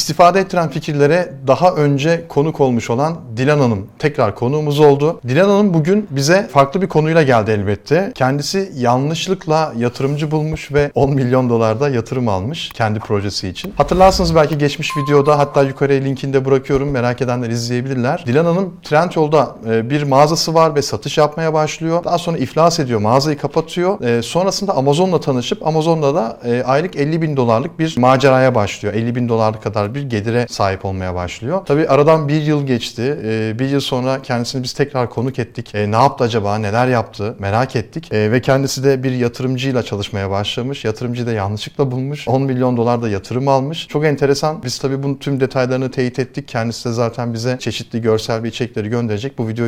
İstifade ettiren fikirlere daha önce konuk olmuş olan Dilan Hanım tekrar konuğumuz oldu. Dilan Hanım bugün bize farklı bir konuyla geldi elbette. Kendisi yanlışlıkla yatırımcı bulmuş ve 10 milyon dolarda yatırım almış kendi projesi için. Hatırlarsınız belki geçmiş videoda hatta yukarıya linkini de bırakıyorum merak edenler izleyebilirler. Dilan Hanım Trendyol'da e, bir mağazası var ve satış yapmaya başlıyor. Daha sonra iflas ediyor, mağazayı kapatıyor. E, sonrasında Amazon'la tanışıp Amazon'da da e, aylık 50 bin dolarlık bir maceraya başlıyor. 50 bin dolar kadar bir gelire sahip olmaya başlıyor. Tabii aradan bir yıl geçti. Bir yıl sonra kendisini biz tekrar konuk ettik. Ne yaptı acaba, neler yaptı merak ettik. Ve kendisi de bir yatırımcıyla çalışmaya başlamış. Yatırımcıyı da yanlışlıkla bulmuş. 10 milyon dolar da yatırım almış. Çok enteresan. Biz tabii bunun tüm detaylarını teyit ettik. Kendisi de zaten bize çeşitli görsel ve içerikleri gönderecek. Bu video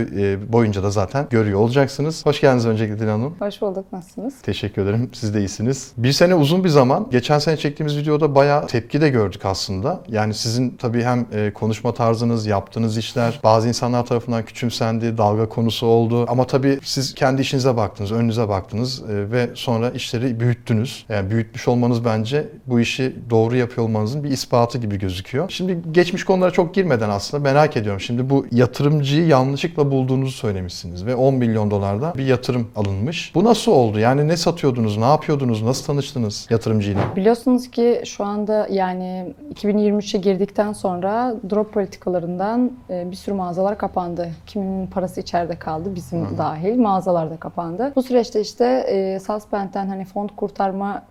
boyunca da zaten görüyor olacaksınız. Hoş geldiniz öncelikle Dilan Hanım. Hoş bulduk. Nasılsınız? Teşekkür ederim. Siz de iyisiniz. Bir sene uzun bir zaman. Geçen sene çektiğimiz videoda bayağı tepki de gördük aslında. Yani sizin tabii hem konuşma tarzınız, yaptığınız işler bazı insanlar tarafından küçümsendi, dalga konusu oldu. Ama tabii siz kendi işinize baktınız, önünüze baktınız ve sonra işleri büyüttünüz. Yani büyütmüş olmanız bence bu işi doğru yapıyor olmanızın bir ispatı gibi gözüküyor. Şimdi geçmiş konulara çok girmeden aslında merak ediyorum. Şimdi bu yatırımcıyı yanlışlıkla bulduğunuzu söylemişsiniz ve 10 milyon dolarda bir yatırım alınmış. Bu nasıl oldu? Yani ne satıyordunuz, ne yapıyordunuz, nasıl tanıştınız yatırımcıyla? Biliyorsunuz ki şu anda yani 2023'e girdikten sonra drop politikalarından e, bir sürü mağazalar kapandı. Kiminin parası içeride kaldı, bizim Hı. dahil. Mağazalar da kapandı. Bu süreçte işte e, Suspend'den hani fond kurtarma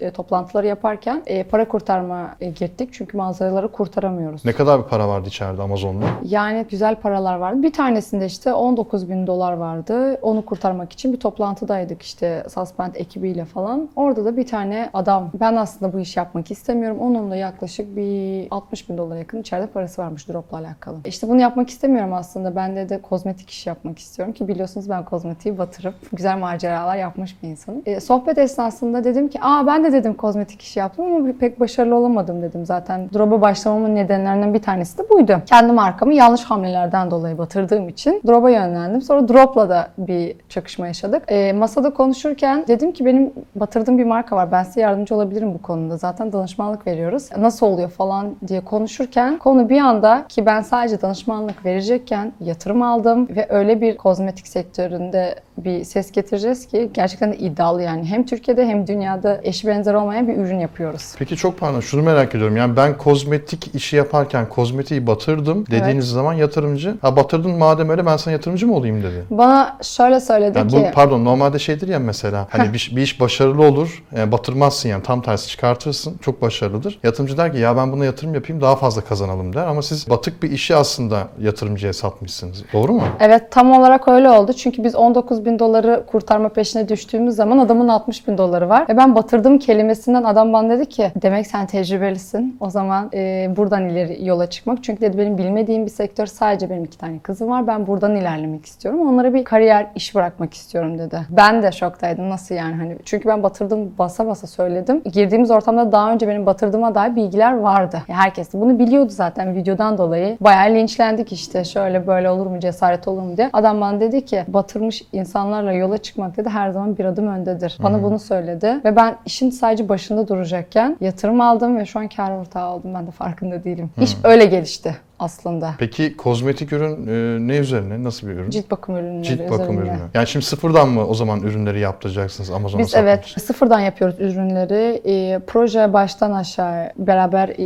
e, toplantıları yaparken e, para kurtarma e, gittik. Çünkü mağazaları kurtaramıyoruz. Ne kadar bir para vardı içeride Amazon'da? Yani güzel paralar vardı. Bir tanesinde işte 19 bin dolar vardı. Onu kurtarmak için bir toplantıdaydık işte Suspend ekibiyle falan. Orada da bir tane adam ben aslında bu iş yapmak istemiyorum. Onun da yaklaşık bir 60 bin dolara yakın içeride parası varmış dropla alakalı. İşte bunu yapmak istemiyorum aslında. Ben de de kozmetik iş yapmak istiyorum ki biliyorsunuz ben kozmetiği batırıp güzel maceralar yapmış bir insanım. E, sohbet esnasında dedim ki aa ben de dedim kozmetik iş yaptım ama pek başarılı olamadım dedim. Zaten drop'a başlamamın nedenlerinden bir tanesi de buydu. Kendi markamı yanlış hamlelerden dolayı batırdığım için drop'a yönlendim. Sonra drop'la da bir çakışma yaşadık. E, masada konuşurken dedim ki benim batırdığım bir marka var. Ben size yardımcı olabilirim bu konuda. Zaten danışmanlık veriyoruz. Nasıl oluyor falan diye konuşurken konu bir anda ki ben sadece danışmanlık verecekken yatırım aldım ve öyle bir kozmetik sektöründe bir ses getireceğiz ki gerçekten de iddialı yani. Hem Türkiye'de hem dünyada eşi benzer olmayan bir ürün yapıyoruz. Peki çok pardon şunu merak ediyorum. Yani ben kozmetik işi yaparken kozmetiği batırdım dediğiniz evet. zaman yatırımcı. Ha batırdın madem öyle ben sana yatırımcı mı olayım dedi. Bana şöyle söyledi yani ki. Bu, pardon normalde şeydir ya mesela hani bir, bir iş başarılı olur yani batırmazsın yani tam tersi çıkartırsın çok başarılıdır. Yatırımcı der ki ya ben buna yatırım yapayım daha fazla kazanalım der ama siz batık bir işi aslında yatırımcıya satmışsınız. Doğru mu? Evet tam olarak öyle oldu. Çünkü biz 19 bin doları kurtarma peşine düştüğümüz zaman adamın 60 bin doları var. Ve ben batırdım kelimesinden adam bana dedi ki demek sen tecrübelisin. O zaman e, buradan ileri yola çıkmak. Çünkü dedi benim bilmediğim bir sektör sadece benim iki tane kızım var. Ben buradan ilerlemek istiyorum. Onlara bir kariyer iş bırakmak istiyorum dedi. Ben de şoktaydım. Nasıl yani? Hani çünkü ben batırdım basa basa söyledim. Girdiğimiz ortamda daha önce benim batırdığıma dair bilgiler vardı. Herkes bunu biliyordu zaten videodan dolayı. Bayağı linçlendik işte şöyle böyle olur mu cesaret olur mu diye. Adam bana dedi ki batırmış insanlarla yola çıkmak dedi her zaman bir adım öndedir. Bana hmm. bunu söyledi ve ben işin sadece başında duracakken yatırım aldım ve şu an kar ortağı aldım. Ben de farkında değilim. Hmm. İş öyle gelişti aslında. Peki kozmetik ürün e, ne üzerine? Nasıl bir ürün? Cilt bakım ürünleri Cilt bakım üzerine. ürünü. Yani şimdi sıfırdan mı o zaman ürünleri yaptıracaksınız Amazon'a Biz satmak evet sıfırdan yapıyoruz ürünleri. E, proje baştan aşağı beraber e,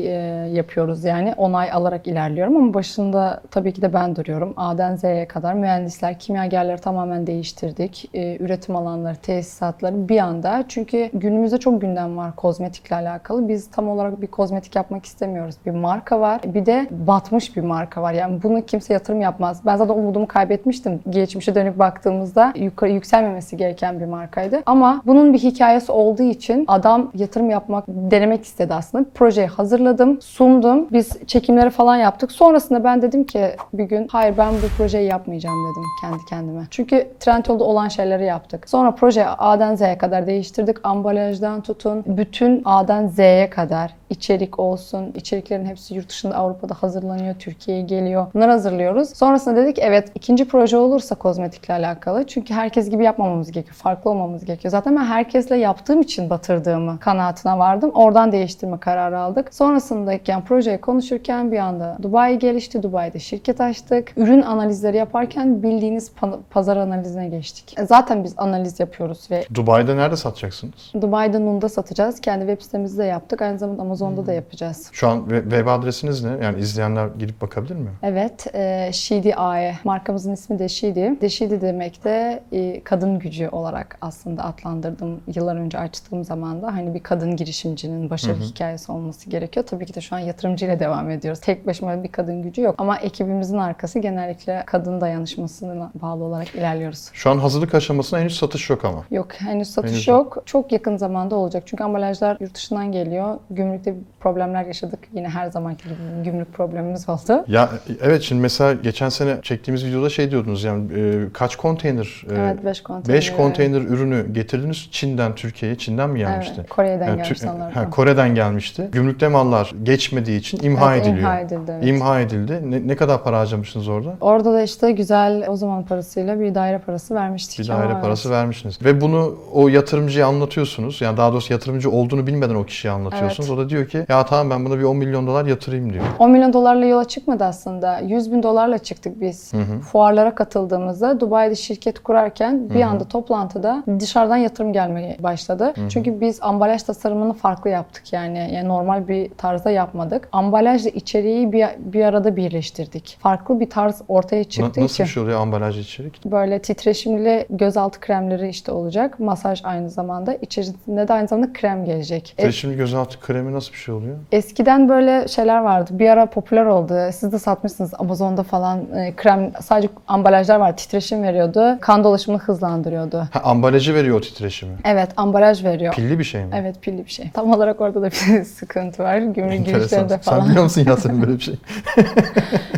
yapıyoruz yani. Onay alarak ilerliyorum ama başında tabii ki de ben duruyorum. A'den Z'ye kadar mühendisler, kimyagerleri tamamen değiştirdik. E, üretim alanları, tesisatları bir anda. Çünkü günümüzde çok gündem var kozmetikle alakalı. Biz tam olarak bir kozmetik yapmak istemiyoruz. Bir marka var. Bir de batmış bir marka var. Yani bunu kimse yatırım yapmaz. Ben zaten umudumu kaybetmiştim. Geçmişe dönüp baktığımızda yukarı yükselmemesi gereken bir markaydı. Ama bunun bir hikayesi olduğu için adam yatırım yapmak, denemek istedi aslında. Projeyi hazırladım, sundum. Biz çekimleri falan yaptık. Sonrasında ben dedim ki bir gün hayır ben bu projeyi yapmayacağım dedim kendi kendime. Çünkü Trendyol'da olan şeyleri yaptık. Sonra proje A'dan Z'ye kadar değiştirdik. Ambalajdan tutun, bütün A'dan Z'ye kadar içerik olsun. İçeriklerin hepsi yurt dışında Avrupa'da hazırlanıyor hazırlanıyor, Türkiye'ye geliyor. Bunları hazırlıyoruz. Sonrasında dedik evet ikinci proje olursa kozmetikle alakalı. Çünkü herkes gibi yapmamamız gerekiyor. Farklı olmamız gerekiyor. Zaten ben herkesle yaptığım için batırdığımı kanaatine vardım. Oradan değiştirme kararı aldık. Sonrasındayken projeyi konuşurken bir anda Dubai gelişti. Dubai'de şirket açtık. Ürün analizleri yaparken bildiğiniz pa- pazar analizine geçtik. E, Zaten biz analiz yapıyoruz ve Dubai'de nerede satacaksınız? Dubai'de Nun'da satacağız. Kendi web sitemizde de yaptık. Aynı zamanda Amazon'da da yapacağız. Şu an we- web adresiniz ne? Yani izleyenler girip bakabilir mi? Evet, e, Shidi AE. Markamızın ismi de Shidi. De Shidi demek de e, kadın gücü olarak aslında adlandırdım yıllar önce açtığım zaman da. Hani bir kadın girişimcinin başarı hikayesi olması gerekiyor. Tabii ki de şu an yatırımcıyla devam ediyoruz. Tek başıma bir kadın gücü yok. Ama ekibimizin arkası genellikle kadın dayanışmasına bağlı olarak ilerliyoruz. Şu an hazırlık aşamasında henüz satış yok ama. Yok henüz satış Henüz yok. Çok yakın zamanda olacak. Çünkü ambalajlar yurt dışından geliyor. Gümrükte problemler yaşadık. Yine her zamanki gibi gümrük problemimiz oldu. Ya evet şimdi mesela geçen sene çektiğimiz videoda şey diyordunuz yani e, kaç konteyner? e, Evet 5 konteyner. 5 konteyner ürünü getirdiniz Çin'den Türkiye'ye. Çin'den mi gelmişti? Evet, Kore'den Yani gelmiş sanırım. ha, Kore'den gelmişti. Gümrükte mallar geçmediği için imha Evet, ediliyor. imha edildi, evet. İmha edildi. Ne, ne kadar para harcamışsınız orada? Orada da işte güzel o zaman parasıyla bir daire parası vermiştik. Bir daire Ama parası evet. vermişsiniz. Ve bunu o yatırımcıya anlatıyorsunuz. Yani daha doğrusu yatırımcı olduğunu bilmeden o kişiye anlatıyorsunuz. O da diyor ki ya tamam ben buna bir 10 milyon dolar yatırayım diyor. 10 milyon dolarla yola çıkmadı aslında. 100 bin dolarla çıktık biz. Fuarlara katıldığımızda Dubai'de şirket kurarken bir anda toplantıda dışarıdan yatırım gelmeye başladı. Çünkü biz ambalaj tasarımını farklı yaptık yani. yani normal bir tarzda yapmadık. Ambalajla içeriği bir, bir arada birleştirdik. Farklı bir tarz ortaya Na- çıktığı nasıl için. bir şey oluyor ambalaj içerik? Böyle titreşimli gözaltı kremleri işte olacak. Masaj aynı zamanda. İçerisinde de aynı zamanda krem gelecek. E, Şimdi gözaltı kremi nasıl bir şey oluyor? Eskiden böyle şeyler vardı. Bir ara popüler oldu. Siz de satmışsınız Amazon'da falan e, krem sadece ambalajlar var. Titreşim veriyordu. Kan dolaşımını hızlandırıyordu. Ha, ambalajı veriyor o titreşimi. Evet ambalaj veriyor. Pilli bir şey mi? Evet pilli bir şey. Tam olarak orada da bir sıkıntı var. Gümrük girişlerinde Sen falan. biliyor musun ya senin böyle bir şey?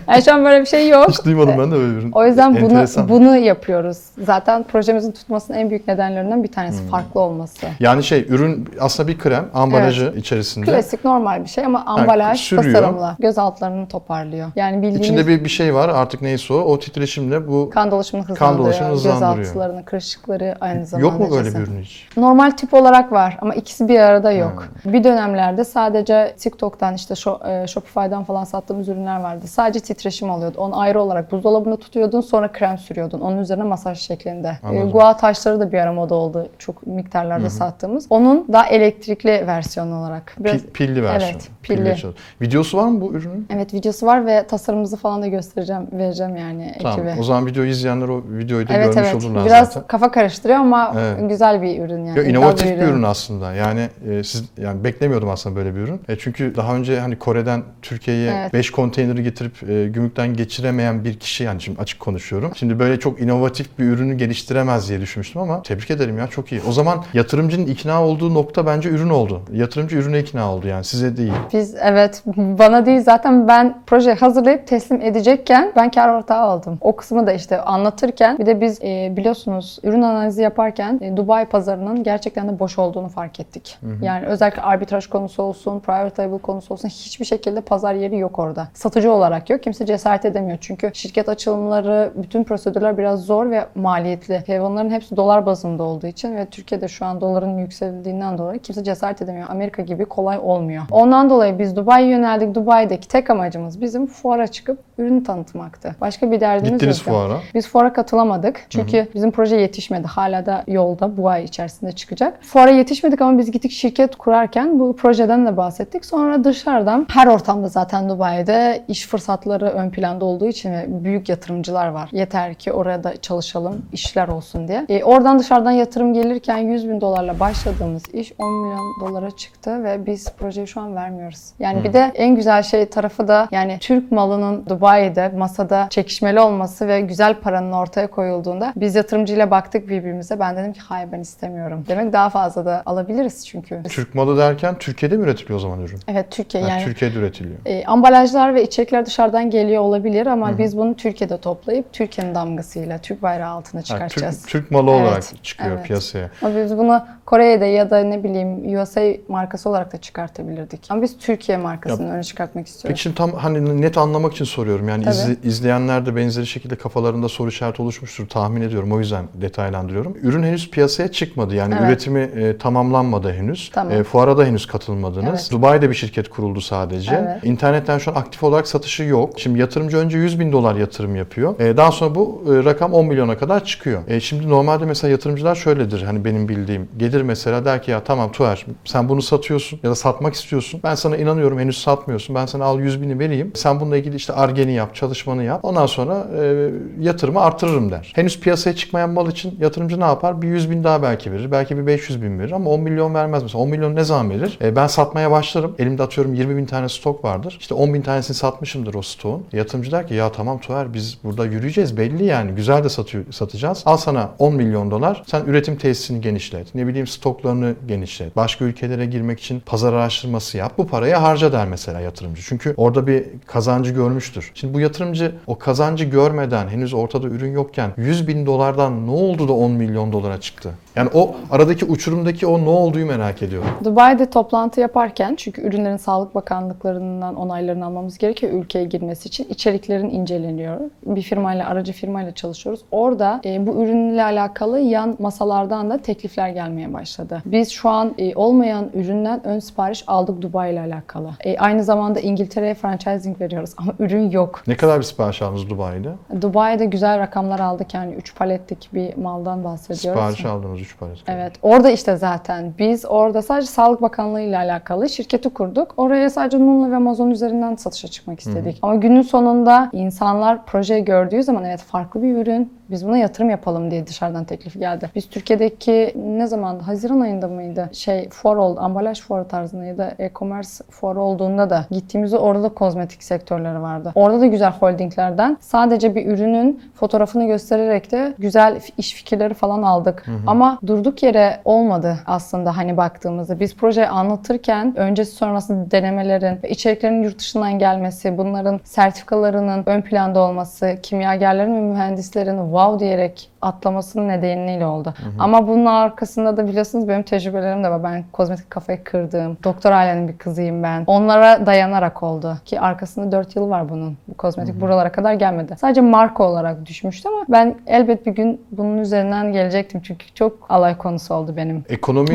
Yani şu an böyle bir şey yok. Hiç duymadım ben de böyle bir. O yüzden bunu Enteresan. bunu yapıyoruz. Zaten projemizin tutmasının en büyük nedenlerinden bir tanesi farklı olması. Yani şey ürün aslında bir krem ambalajı içerisinde. Klasik normal bir şey ama ambalaj sürüyor. tasarımlı. Göz altlarını toparlıyor. Yani bildiğiniz İçinde bir, bir şey var artık neyse o. O titreşimle bu kan dolaşımını Kan hızlandırıyor. dolaşımını Göz hızlandırıyor. altlarını, kırışıkları aynı zamanda. yok mu böyle cesim. bir ürün hiç? Normal tip olarak var ama ikisi bir arada yok. Bir dönemlerde sadece TikTok'tan işte e, Shopify'dan falan sattığımız ürünler vardı. Sadece titreşim alıyordu. Onu ayrı olarak buzdolabında tutuyordun sonra krem sürüyordun. Onun üzerine masaj şeklinde. E, Anladım. Gua taşları da bir ara moda oldu. Çok miktarlarda sattığımız. Onun daha elektrikli versiyonu olarak. Biraz- Pi- pilli versiyon. Evet, pilli. çalış- Videosu var mı bu ürünün? Evet videosu var ve tasarımımızı falan da göstereceğim, vereceğim yani Tamam. ekibe. O zaman videoyu izleyenler o videoyu da Evet görmüş evet. olurlar Biraz zaten. kafa karıştırıyor ama Evet. güzel bir ürün yani. İddialı inovatif bir ürün aslında. Yani e, siz yani beklemiyordum aslında böyle bir ürün. E, çünkü daha önce hani Kore'den Türkiye'ye Evet. 5 konteyneri getirip e, gümrükten geçiremeyen bir kişi yani şimdi açık konuşuyorum. Şimdi böyle çok inovatif bir ürünü geliştiremez diye düşünmüştüm ama tebrik ederim ya çok iyi. O zaman yatırımcının ikna olduğu nokta bence ürün oldu. Yatırımcı ürüne ikna oldu yani size değil. Biz evet bana değil zaten ben proje hazırlayıp teslim edecekken ben kar ortağı aldım. O kısmı da işte anlatırken bir de biz e, biliyorsunuz ürün analizi yaparken e, Dubai pazarının gerçekten de boş olduğunu fark ettik. Yani özellikle arbitraj konusu olsun, private label konusu olsun hiçbir şekilde pazar yeri yok orada. Satıcı olarak yok. Kimse cesaret edemiyor. Çünkü şirket açılımları, bütün prosedürler biraz zor ve maliyetli. Hayvanların hepsi dolar bazında olduğu için ve Türkiye'de şu an doların yükseldiğinden dolayı kimse cesaret edemiyor. Amerika gibi kolay olmuyor. Ondan dolayı biz Dubai'ye yöneldik. Dubai'deki tek amacımız bizim fuara çıkıp ürünü tanıtmaktı. Başka bir derdimiz Gittiniz yoktu. fuara. Biz fuara katılamadık. Çünkü bizim proje yetişmedi. Hala da yolda bu ay içerisinde çıkacak. Fuara yetişmedik ama biz gittik şirket kurarken bu projeden de bahsettik. Sonra dışarıdan her ortamda zaten Dubai'de iş fırsatları ön planda olduğu için büyük yatırımcılar var. Yeter ki oraya da çalışalım, işler olsun diye. E, oradan dışarıdan yatırım gelirken 100 bin dolarla başladığımız iş 10 milyon dolara çıktı ve biz projeyi şu an vermiyoruz. Yani bir de en güzel şey tarafı da yani Türk malının Dubai'de masada çekişmeli olması ve güzel paranın ortaya koyulduğunda biz yatırımcıyla baktık birbirimize. Ben dedim ki hayır ben istemiyorum. Demek daha fazla da alabiliriz çünkü. Türk malı derken Türkiye'de mi üretiliyor o zaman ürün? Evet Türkiye Ha, yani Türkiye'de üretiliyor. e, ambalajlar ve içerikler dışarıdan geliyor olabilir ama biz bunu Türkiye'de toplayıp Türkiye'nin damgasıyla Türk bayrağı altına çıkartacağız. Türk, Türk malı Evet, olarak çıkıyor evet. piyasaya. Ama biz bunu Kore'de ya da ne bileyim USA markası olarak da çıkartabilirdik. Ama biz Türkiye markasını öne çıkartmak istiyoruz. Peki şimdi tam hani net anlamak için soruyorum. Yani izle- izleyenler de benzeri şekilde kafalarında soru işareti oluşmuştur tahmin ediyorum. O yüzden detaylandırıyorum. Ürün henüz piyasaya çıkmadı. Yani Evet. üretimi e, tamamlanmadı henüz. Tamam. E, fuara da henüz katılmadınız. Evet. Dubai'de bir şirket kuruldu sadece. Evet. İnternetten şu an aktif olarak satışı yok. Şimdi yatırımcı önce 100 bin dolar yatırım yapıyor. E, daha sonra bu e, rakam 10 milyona kadar çıkıyor. E, şimdi normalde mesela yatırımcılar şöyledir hani benim bildiğim. Gelir mesela der ki ya tamam Tuğer sen bunu satıyorsun ya da satmak istiyorsun. Ben sana inanıyorum henüz satmıyorsun. Ben sana al 100 bini vereyim. Sen bununla ilgili işte argeni yap, çalışmanı yap. Ondan sonra e, yatırımı artırırım der. Henüz piyasaya çıkmayan mal için yatırımcı ne yapar? Bir 100 bin daha belki verir. Belki bir 500 bin verir ama 10 milyon vermez mesela. 10 milyon ne zaman verir? E, ben satmaya başlarım. Elimde atıyorum 20 bin tane stok vardır. İşte 10 bin tanesini satmışımdır o stoğun. Yatırımcı der ki ya tamam Tuğer biz burada yürüyeceğiz belli yani. Güzel de satıyor, satacağız. Al sana 10 milyon dolar. Sen üretim tesisini genişlet. Ne bileyim stoklarını genişlet. Başka ülkelere girmek için pazar araştırması yap. Bu parayı harca der mesela yatırımcı. Çünkü orada bir kazancı görmüştür. Şimdi bu yatırımcı o kazancı görmeden henüz ortada ürün yokken 100 bin dolardan ne oldu da 10 milyon dolara çıktı? Yani o aradaki uçurumdaki o ne olduğu merak ediyorum. Dubai'de toplantı yaparken çünkü ürünlerin Sağlık Bakanlıklarından onaylarını almamız gerekiyor ülkeye girmesi için. içeriklerin inceleniyor. Bir firmayla, aracı firmayla çalışıyoruz. Orada e, bu ürünle alakalı yan masalardan da teklifler gelmeye başladı. Biz şu an e, olmayan üründen ön sipariş aldık Dubai ile alakalı. E, aynı zamanda İngiltere'ye franchising veriyoruz ama ürün yok. Ne kadar bir sipariş aldınız Dubai'de? Dubai'de güzel rakamlar aldık yani 3 paletlik bir maldan bahsediyoruz. Sipariş aldınız 3 palet. Evet. Orada işte zaten biz orada sadece Sağlık Bakanlığı ile alakalı şirketi kurduk. Oraya sadece Nunla ve Amazon üzerinden satışa çıkmak istedik. Ama günün sonunda insanlar projeyi gördüğü zaman evet farklı bir ürün biz buna yatırım yapalım diye dışarıdan teklif geldi. Biz Türkiye'deki ne zaman Haziran ayında mıydı? Şey fuar oldu. Ambalaj fuarı tarzında ya da e-commerce fuarı olduğunda da gittiğimizde orada da kozmetik sektörleri vardı. Orada da güzel holdinglerden sadece bir ürünün fotoğrafını göstererek de güzel iş fikirleri falan aldık. Ama durduk yere olmadı aslında hani baktığımızda. Biz projeyi anlatırken öncesi sonrası denemelerin içeriklerin yurt dışından gelmesi, bunların sertifikalarının ön planda olması, kimyagerlerin ve mühendislerin wow diyerek atlamasının nedeniyle oldu. Ama bunun arkasında da biliyorsunuz benim tecrübelerim de var. Ben kozmetik kafayı kırdığım, doktor ailenin bir kızıyım ben. Onlara dayanarak oldu. Ki arkasında 4 yıl var bunun. Bu kozmetik buralara kadar gelmedi. Sadece marka olarak düşmüştü ama ben elbet bir gün bunun üzerinden gelecektim. Çünkü çok alay konusu oldu benim.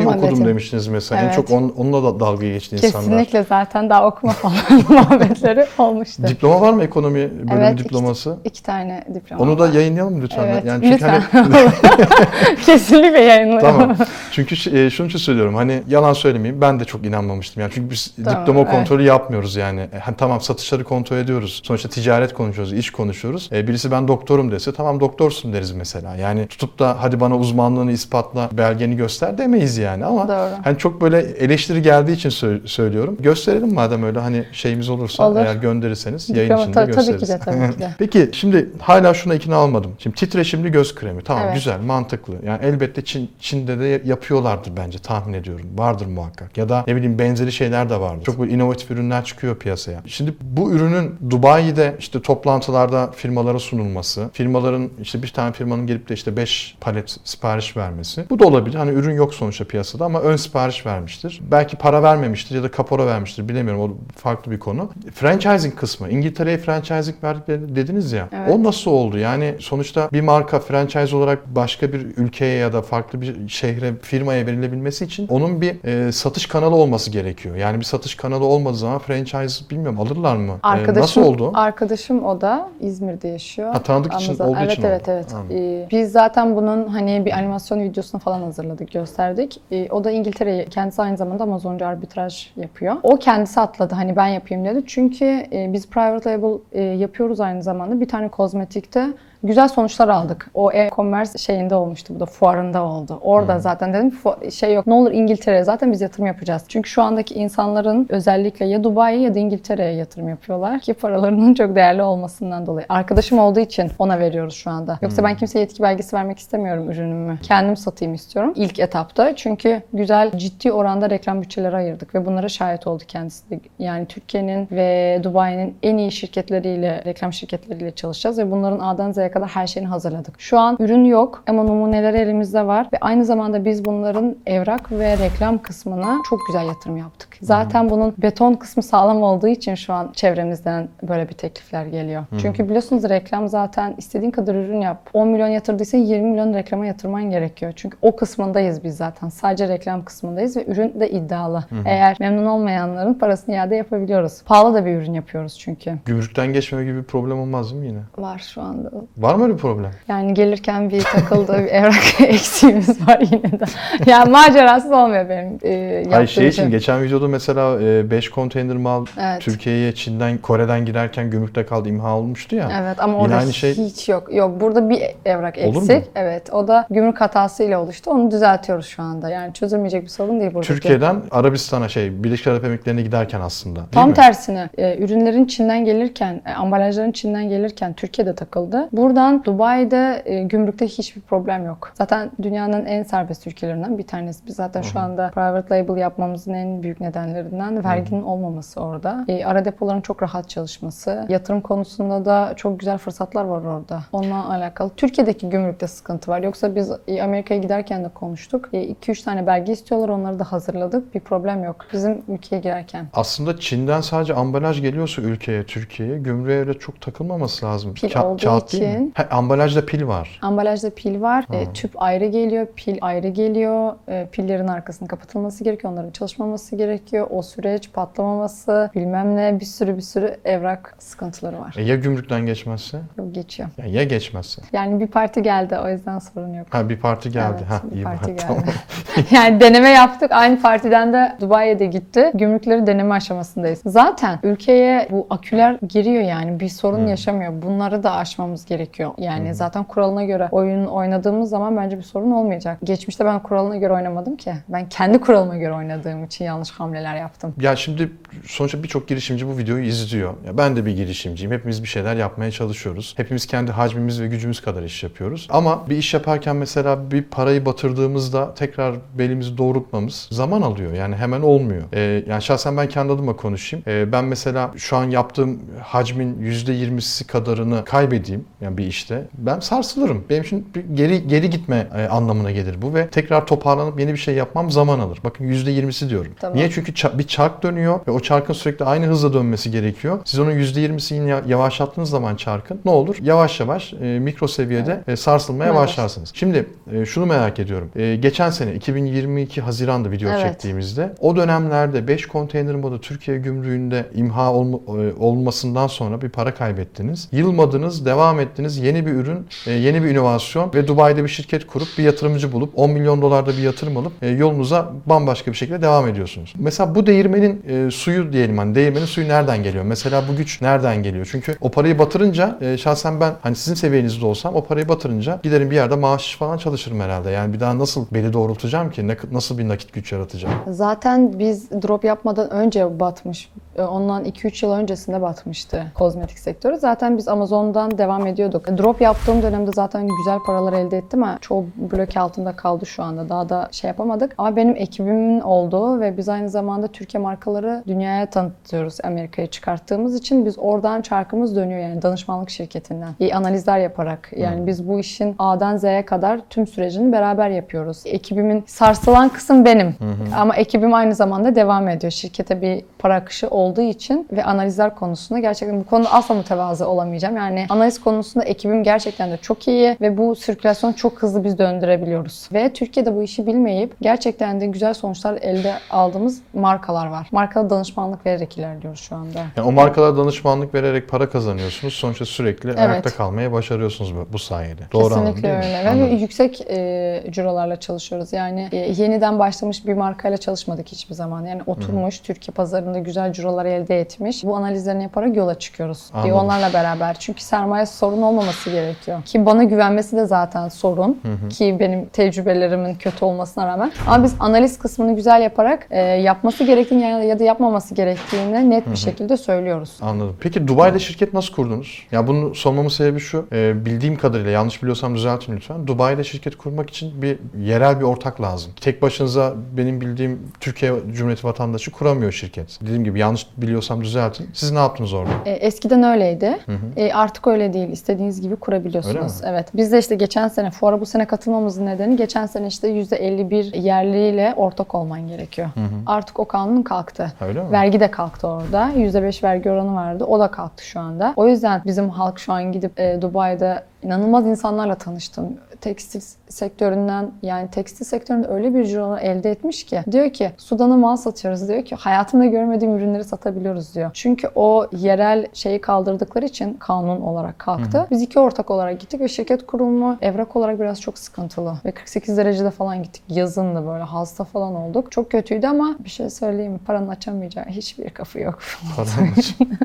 Muhabbetim. okudum demiştiniz mesela. En Evet. çok on, onunla da dalga geçti insanlar. Kesinlikle zaten daha okuma falan muhabbetleri olmuştu. Diploma var mı ekonomi bölümü Evet, iki- diploması? İki tane diploma Onu da var. yayınlayalım lütfen. Evet, yani çünkü lütfen. Kesinlikle yayınlayalım. tamam. Çünkü e, şunun için söylüyorum. Hani yalan söylemeyeyim. Ben de çok inanmamıştım. Yani çünkü biz Tamam, diploma evet. kontrolü yapmıyoruz yani. E, Hani tamam satışları kontrol ediyoruz. Sonuçta ticaret konuşuyoruz, iş konuşuyoruz. E, birisi ben doktorum dese tamam doktorsun deriz mesela. Yani tutup da hadi bana uzmanlığını ispatla, belgeni göster demeyiz yani ama Doğru. hani çok böyle eleştiri geldiği için sö- söylüyorum. Gösterelim madem öyle hani şeyimiz olursa Olur. eğer gönderirseniz yayın Diploma, içinde ta- tabii gösteririz. ki de, tabii ki de. Peki şimdi hala şuna ikna olmadım. Şimdi titreşimli göz kremi. Tamam Evet. güzel, mantıklı. Yani elbette Çin, Çin'de de yapıyorlardır bence tahmin ediyorum. Vardır muhakkak. Ya da ne bileyim benzeri şeyler de vardır. Çok böyle inovatif ürünler çıkıyor piyasaya. Şimdi bu ürünün Dubai'de işte toplantılarda firmalara sunulması, firmaların işte bir tane firmanın gelip de işte 5 palet sipariş vermesi. Bu da olabilir. Hani ürün yok sonuçta piyasada ama ön sipariş vermiştir. Belki para vermemiştir ya da kapora vermiştir. Bilemiyorum. O farklı bir konu. Franchising kısmı. İngiltere'ye franchising verdikleri dediniz ya. Evet. O nasıl oldu? Yani sonuçta bir marka franchise olarak başka bir ülkeye ya da farklı bir şehre, firmaya verilebilmesi için onun bir e, satış kanalı olması gerekiyor. Yani bir satış kanalı olmadığı zaman franchise bilmiyorum alırlar mı? E, Arkadaşım, nasıl oldu? Arkadaşım o da İzmir'de yaşıyor. Ha, tanıdık için olduğu evet, için Evet oldu. evet. Ee, biz zaten bunun hani bir animasyon videosunu falan hazırladık, gösterdik. Ee, o da İngiltere'ye kendisi aynı zamanda Amazoncu arbitraj yapıyor. O kendisi atladı hani ben yapayım dedi. Çünkü e, biz private label e, yapıyoruz aynı zamanda. Bir tane kozmetikte güzel sonuçlar aldık. O e-commerce şeyinde olmuştu bu da fuarında oldu. Orada zaten dedim şey yok ne olur İngiltere'ye zaten biz yatırım yapacağız. Çünkü şu andaki insanların özellikle ya Dubai'ye ya da İngiltere'ye yatırım yapıyorlar ki paralarının çok değerli olmasından dolayı. Arkadaşım olduğu için ona veriyoruz şu anda. Yoksa ben kimseye yetki belgesi vermek istemiyorum ürünümü. Kendim satayım istiyorum ilk etapta. Çünkü güzel ciddi oranda reklam bütçeleri ayırdık ve bunlara şahit oldu kendisi de. Yani Türkiye'nin ve Dubai'nin en iyi şirketleriyle, reklam şirketleriyle çalışacağız ve bunların A'dan Z'ye kadar her şeyini hazırladık. Şu an ürün yok ama numuneleri elimizde var ve aynı zamanda biz bunların evrak ve reklam kısmına çok güzel yatırım yaptık. Zaten bunun beton kısmı sağlam olduğu için şu an çevremizden böyle bir teklifler geliyor. Çünkü biliyorsunuz reklam zaten istediğin kadar ürün yap. 10 milyon yatırdıysan 20 milyon reklama yatırman gerekiyor. Çünkü o kısmındayız biz zaten. Sadece reklam kısmındayız ve ürün de iddialı. Eğer memnun olmayanların parasını iade yapabiliyoruz. Pahalı da bir ürün yapıyoruz çünkü. Gümrükten geçmeme gibi bir problem olmaz mi yine? Var şu anda. Var mı öyle bir problem? Yani gelirken bir takıldığı bir evrak eksiğimiz var yine de. Yani macerasız olmuyor benim e, yaptığım Hayır şey için. için geçen videoda mesela 5 konteyner mal Evet. Türkiye'ye Çin'den Kore'den girerken gümrükte kaldı imha olmuştu ya. Evet ama orada aynı şey- hiç yok. Yok burada bir evrak Olur mu? eksik. Evet o da gümrük hatasıyla oluştu. Onu düzeltiyoruz şu anda. Yani çözülmeyecek bir sorun değil buradaki. Türkiye'den Arabistan'a şey Birleşik Arap Emirlikleri'ne giderken aslında. Değil Tam mi? tersine e, ürünlerin Çin'den gelirken, e, ambalajların Çin'den gelirken Türkiye'de takıldı. Buradan Dubai'de e, gümrükte hiçbir problem yok. Zaten dünyanın en serbest ülkelerinden bir tanesi. Biz zaten şu anda private label yapmamızın en büyük nedenlerinden verginin olmaması orada. E, ara depoların çok rahat çalışması. Yatırım konusunda da çok güzel fırsatlar var orada. Onunla alakalı. Türkiye'deki gümrükte sıkıntı var. Yoksa biz e, Amerika'ya giderken de konuştuk. 2-3 tane belge istiyorlar. Onları da hazırladık. Bir problem yok. Bizim ülkeye girerken. Aslında Çin'den sadece ambalaj geliyorsa ülkeye, Türkiye'ye gümrüğe öyle çok takılmaması lazım. Pil Ka- olduğu kağıt değil mi? için- He, ambalajda pil var. Ambalajda pil var. E, tüp ayrı geliyor, pil ayrı geliyor. E, pillerin arkasının kapatılması gerekiyor. Onların çalışmaması gerekiyor. O süreç patlamaması, bilmem ne bir sürü bir sürü evrak sıkıntıları var. E ya gümrükten geçmezse? Yok geçiyor. Ya, ya geçmezse? Yani bir parti geldi o yüzden sorun yok. Ha bir parti geldi. Evet, ha bir iyi parti bak. geldi. Tamam. yani deneme yaptık. Aynı partiden de Dubai'ye de gitti. Gümrükleri deneme aşamasındayız. Zaten ülkeye bu aküler giriyor yani. Bir sorun Hmm. yaşamıyor. Bunları da aşmamız gerekiyor. Yani zaten kuralına göre oyun oynadığımız zaman bence bir sorun olmayacak. Geçmişte ben kuralına göre oynamadım ki. Ben kendi kuralıma göre oynadığım için yanlış hamleler yaptım. Ya şimdi sonuçta birçok girişimci bu videoyu izliyor. Ya ben de bir girişimciyim. Hepimiz bir şeyler yapmaya çalışıyoruz. Hepimiz kendi hacmimiz ve gücümüz kadar iş yapıyoruz. Ama bir iş yaparken mesela bir parayı batırdığımızda tekrar belimizi doğrultmamız zaman alıyor. Yani hemen olmuyor. Ee, yani şahsen ben kendi adıma konuşayım. Ee, ben mesela şu an yaptığım hacmin %20'si kadarını kaybedeyim yani bir işte. Ben sarsılırım. Benim için bir geri geri gitme e, anlamına gelir bu ve tekrar toparlanıp yeni bir şey yapmam zaman alır. Bakın %20'si diyorum. Tamam. Niye? Çünkü ça- bir çark dönüyor ve o çarkın sürekli aynı hızla dönmesi gerekiyor. Siz onun %20'sini ya- yavaşlattığınız zaman çarkın ne olur? Yavaş yavaş e, mikro seviyede e, sarsılmaya Evet. başlarsınız. Şimdi e, şunu merak ediyorum. E, geçen sene 2022 Haziran'da video Evet. çektiğimizde o dönemlerde 5 konteyner modu Türkiye gümrüğünde imha olma- e, olmasından sonra bir para kaybettiniz. Yılmadınız, devam ettiniz. Yeni bir ürün, e, yeni bir inovasyon ve Dubai'de bir şirket kurup bir yatırımcı bulup 10 milyon dolarda bir yatırım alıp e, yolunuza bambaşka bir şekilde devam ediyorsunuz. Mesela bu değirmenin e, suyu diyelim hani değirmenin suyu nereden geliyor? Mesela bu güç nereden geliyor? Çünkü o parayı batırınca e, şahsen ben hani sizin seviyenizde olsam o parayı batırınca giderim bir yerde maaş falan çalışırım herhalde. Yani bir daha nasıl beli doğrultacağım ki? Ne- nasıl bir nakit güç yaratacağım? Zaten biz drop yapmadan önce batmış. E, Ondan 2-3 yıl öncesinde batmıştı kozmetik sektörü. Zaten biz Amazon'dan devam ediyorduk. E, Drop yaptığım dönemde zaten güzel paralar elde ettim ama çoğu blok altında kaldı şu anda. Daha da şey yapamadık. Ama benim ekibimin olduğu ve biz aynı zamanda Türkiye markaları dünyaya tanıtıyoruz Amerika'ya çıkarttığımız için biz oradan çarkımız dönüyor yani danışmanlık şirketinden. İyi analizler yaparak yani biz bu işin A'dan Z'ye kadar tüm sürecini beraber yapıyoruz. Ekibimin sarsılan kısım benim. Ama ekibim aynı zamanda devam ediyor. Şirkete bir para akışı olduğu için ve analizler konusunda gerçekten bu konuda asla mütevazı olamayacağım. Yani analiz konusunda ekibim gerçekten de çok iyi ve bu sirkülasyonu çok hızlı biz döndürebiliyoruz. Ve Türkiye'de bu işi bilmeyip gerçekten de güzel sonuçlar elde aldığımız markalar var. Markalı danışmanlık vererek ilerliyoruz şu anda. Yani o markalara danışmanlık vererek para kazanıyorsunuz. Sonuçta sürekli ayakta kalmaya başarıyorsunuz bu, bu sayede. Doğru anladım Kesinlikle değil mi? öyle. Ve Anladım. yüksek e, cirolarla çalışıyoruz. Yani e, yeniden başlamış bir markayla çalışmadık hiçbir zaman. Yani oturmuş, Türkiye pazarında güzel cirolar elde etmiş. Bu analizlerini yaparak yola çıkıyoruz. Anladım. onlarla beraber. Çünkü sermaye sorun olmaması gerekiyor. Ki bana güvenmesi de zaten sorun. Ki benim tecrübelerimin kötü olmasına rağmen. Ama biz analiz kısmını güzel yaparak e, yapması gerektiğini ya da yapmaması gerektiğini net bir şekilde söylüyoruz. Anladım. Peki Dubai'de şirket nasıl kurdunuz? Ya bunu sormamın sebebi şu. e, bildiğim kadarıyla yanlış biliyorsam düzeltin lütfen. Dubai'de şirket kurmak için bir yerel bir ortak lazım. Tek başınıza benim bildiğim Türkiye Cumhuriyeti vatandaşı kuramıyor şirket. Dediğim gibi yanlış yanlış biliyorsam düzeltin. Siz ne yaptınız orada? E, eskiden öyleydi. E, artık öyle değil. İstediğiniz gibi kurabiliyorsunuz. Evet. Biz de işte geçen sene fuara bu sene katılmamızın nedeni geçen sene işte %51 yerliyle ortak olman gerekiyor. Artık o kanun kalktı. Öyle mi? Vergi de kalktı orada. %5 vergi oranı vardı. O da kalktı şu anda. O yüzden bizim halk şu an gidip e, Dubai'de inanılmaz insanlarla tanıştım. Tekstil sektöründen yani tekstil sektöründe öyle bir ciro elde etmiş ki diyor ki Sudan'a mal satıyoruz diyor ki hayatımda görmediğim ürünleri satabiliyoruz diyor. Çünkü o yerel şeyi kaldırdıkları için kanun olarak kalktı. Biz iki ortak olarak gittik ve şirket kurulumu evrak olarak biraz çok sıkıntılı. Ve 48 derecede falan gittik. Yazındı böyle hasta falan olduk. Çok kötüydü ama bir şey söyleyeyim mi? Paranın açamayacağı hiçbir kapı yok.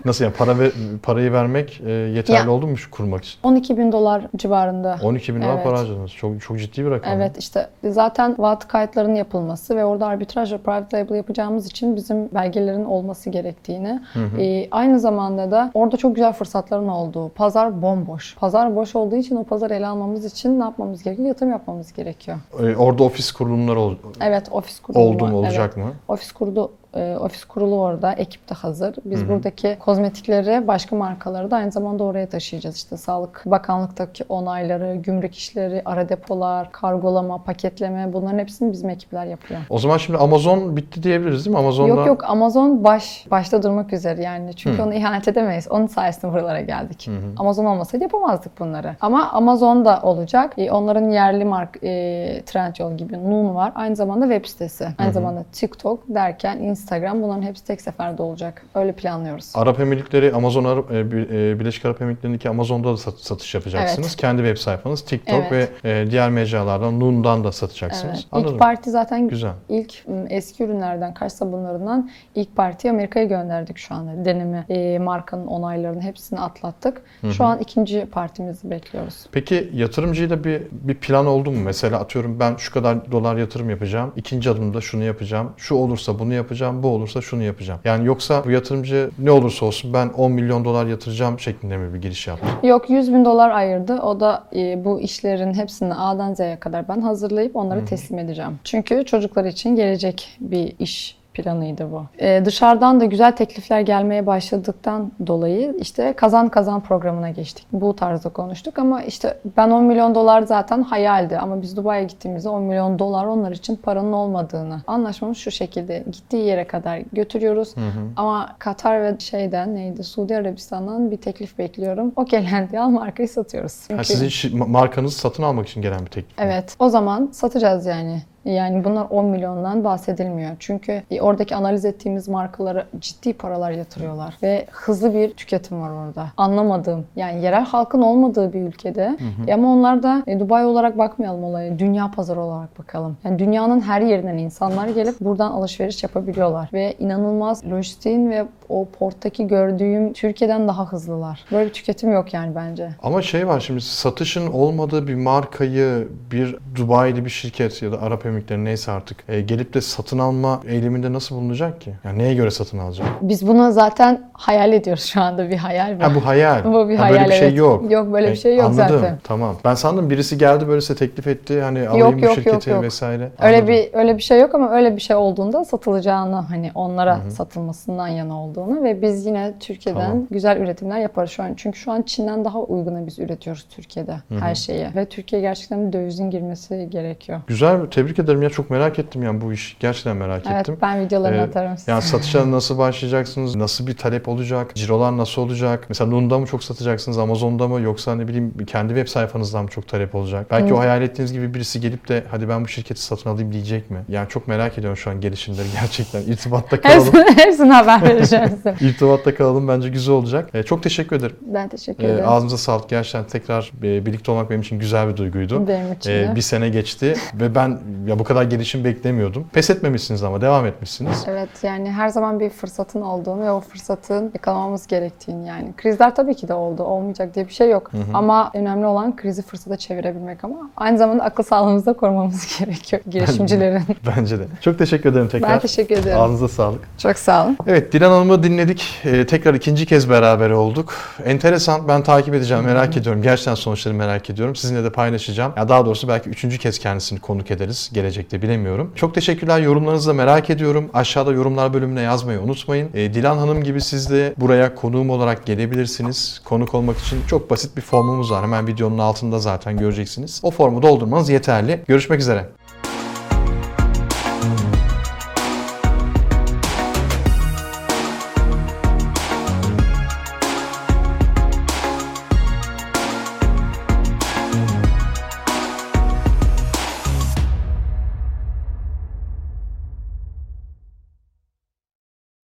Nasıl yani para ve, parayı vermek e, yeterli Ya. oldu mu şu kurmak için? 12 bin dolar civarında. 12 bin dolar Evet. para harcadınız. Çok, çok ciddi bir rakam. Evet işte zaten VAT kayıtlarının yapılması ve orada arbitraj ve private label yapacağımız için bizim belgelerin olması gerektiğini. Ee, aynı zamanda da orada çok güzel fırsatların olduğu. Pazar bomboş. Pazar boş olduğu için o pazar ele almamız için ne yapmamız gerekiyor? Yatırım yapmamız gerekiyor. E, orada ofis kurulumları ol, Evet ofis kurulu oldu mu olacak Evet. mı? Ofis kurulu e, ofis kurulu orada, ekip de hazır. Biz buradaki kozmetikleri, başka markaları da aynı zamanda oraya taşıyacağız. İşte Sağlık Bakanlık'taki onayları, gümrük işleri, ara depolar, kargolama, paketleme bunların hepsini bizim ekipler yapıyor. O zaman şimdi Amazon bitti diyebiliriz değil mi? Amazon'da Yok yok Amazon baş başta durmak üzere yani. Çünkü onu ihanet edemeyiz. Onun sayesinde buralara geldik. Amazon olmasaydı yapamazdık bunları. Ama Amazon da olacak. E, onların yerli mark e, Trendyol gibi Noon var. Aynı zamanda web sitesi. Aynı zamanda TikTok derken Instagram bunların hepsi tek seferde olacak. Öyle planlıyoruz. Arap Emirlikleri, Amazon Arap, e, e, Birleşik Arap Emirlikleri'ndeki Amazon'da da sat- satış yapacaksınız. Evet. Kendi web sayfanız, TikTok Evet. ve e, diğer mecralardan, Noon'dan da satacaksınız. Evet. Anladım. İlk parti zaten Güzel. ilk eski ürünlerden, kaş sabunlarından ilk partiyi Amerika'ya gönderdik şu anda. Deneme, e, markanın onaylarını hepsini atlattık. Şu an ikinci partimizi bekliyoruz. Peki yatırımcıyla bir bir plan oldu mu? Mesela atıyorum ben şu kadar dolar yatırım yapacağım. İkinci adımda şunu yapacağım. Şu olursa bunu yapacağım. Bu olursa şunu yapacağım. Yani yoksa bu yatırımcı ne olursa olsun ben 10 milyon dolar yatıracağım şeklinde mi bir giriş yaptı? Yok 100 bin dolar ayırdı. O da e, bu işlerin hepsini A'dan Z'ye kadar ben hazırlayıp onları teslim edeceğim. Çünkü çocuklar için gelecek bir iş planıydı bu. Ee, dışarıdan da güzel teklifler gelmeye başladıktan dolayı işte kazan kazan programına geçtik. Bu tarzda konuştuk ama işte ben 10 milyon dolar zaten hayaldi ama biz Dubai'ye gittiğimizde 10 milyon dolar onlar için paranın olmadığını. Anlaşmamız şu şekilde gittiği yere kadar götürüyoruz ama Katar ve şeyden neydi Suudi Arabistan'dan bir teklif bekliyorum. O gelen diye al markayı satıyoruz. Ha, Çünkü- sizin şi- ma- markanızı satın almak için gelen bir teklif. mi? Evet. O zaman satacağız yani. Yani bunlar 10 milyondan bahsedilmiyor. Çünkü e, oradaki analiz ettiğimiz markalara ciddi paralar yatırıyorlar. Ve hızlı bir tüketim var orada. Anlamadığım yani yerel halkın olmadığı bir ülkede. E, ama onlar da e, Dubai olarak bakmayalım olaya. Dünya pazarı olarak bakalım. Yani dünyanın her yerinden insanlar gelip buradan alışveriş yapabiliyorlar. Ve inanılmaz lojistiğin ve o porttaki gördüğüm Türkiye'den daha hızlılar. Böyle bir tüketim yok yani bence. Ama şey var şimdi satışın olmadığı bir markayı bir Dubai'li bir şirket ya da Arap Emirlikleri neyse artık e, gelip de satın alma eyleminde nasıl bulunacak ki? Yani neye göre satın alacak? Biz bunu zaten hayal ediyoruz şu anda bir hayal bu. Ha bu hayal. Bu bir Ha, hayal Böyle bir şey evet. yok. Yok böyle bir E, şey yok anladım. zaten. Tamam. Ben sandım birisi geldi böyle size teklif etti hani alayım Yok, bu yok, şirketi yok, yok. vesaire. Öyle Anladım. bir öyle bir şey yok ama öyle bir şey olduğunda satılacağını hani onlara satılmasından yana olduğunu ve biz yine Türkiye'den Tamam. güzel üretimler yaparız şu an. Çünkü şu an Çin'den daha uyguna biz üretiyoruz Türkiye'de her şeyi ve Türkiye gerçekten bir dövizin girmesi gerekiyor. Güzel. Tebrik ederim ya çok merak ettim yani bu iş. Gerçekten merak Evet ettim. ben videolarını Ee, atarım size. Yani satışa nasıl başlayacaksınız? Nasıl bir talep olacak? Cirolar nasıl olacak? Mesela Noon'da mı çok satacaksınız? Amazon'da mı? Yoksa ne bileyim kendi web sayfanızdan mı çok talep olacak? Belki Hı. o hayal ettiğiniz gibi birisi gelip de hadi ben bu şirketi satın alayım diyecek mi? Yani çok merak ediyorum şu an gelişimleri gerçekten. İrtibatta kalalım. Hepsine, hepsine haber vereceğim size. İrtibatta kalalım bence güzel olacak. Ee, çok teşekkür ederim. Ben teşekkür Ee, ederim. ağzınıza sağlık. Gerçekten tekrar e, birlikte olmak benim için güzel bir duyguydu. Benim için Ee, bir sene geçti ve ben ya bu kadar gelişim beklemiyordum. Pes etmemişsiniz ama devam etmişsiniz. Evet yani her zaman bir fırsatın olduğunu ve o fırsatın yakalamamız gerektiğini yani. Krizler tabii ki de oldu. Olmayacak diye bir şey yok. Ama önemli olan krizi fırsata çevirebilmek ama aynı zamanda akıl sağlığımızı da korumamız gerekiyor girişimcilerin. Bence de. Çok teşekkür ederim tekrar. ben teşekkür ederim. Ağzınıza sağlık. Çok sağ olun. Evet Dilan Hanım'ı dinledik. Ee, tekrar ikinci kez beraber olduk. Enteresan. Ben takip edeceğim. Merak ediyorum. Gerçekten sonuçları merak ediyorum. Sizinle de paylaşacağım. Ya daha doğrusu belki üçüncü kez kendisini konuk ederiz. Gelecekte bilemiyorum. Çok teşekkürler. Yorumlarınızı da merak ediyorum. Aşağıda yorumlar bölümüne yazmayı unutmayın. E, Dilan Hanım gibi siz de buraya konuğum olarak gelebilirsiniz. Konuk olmak için çok basit bir formumuz var. Hemen videonun altında zaten göreceksiniz. O formu doldurmanız yeterli. Görüşmek üzere.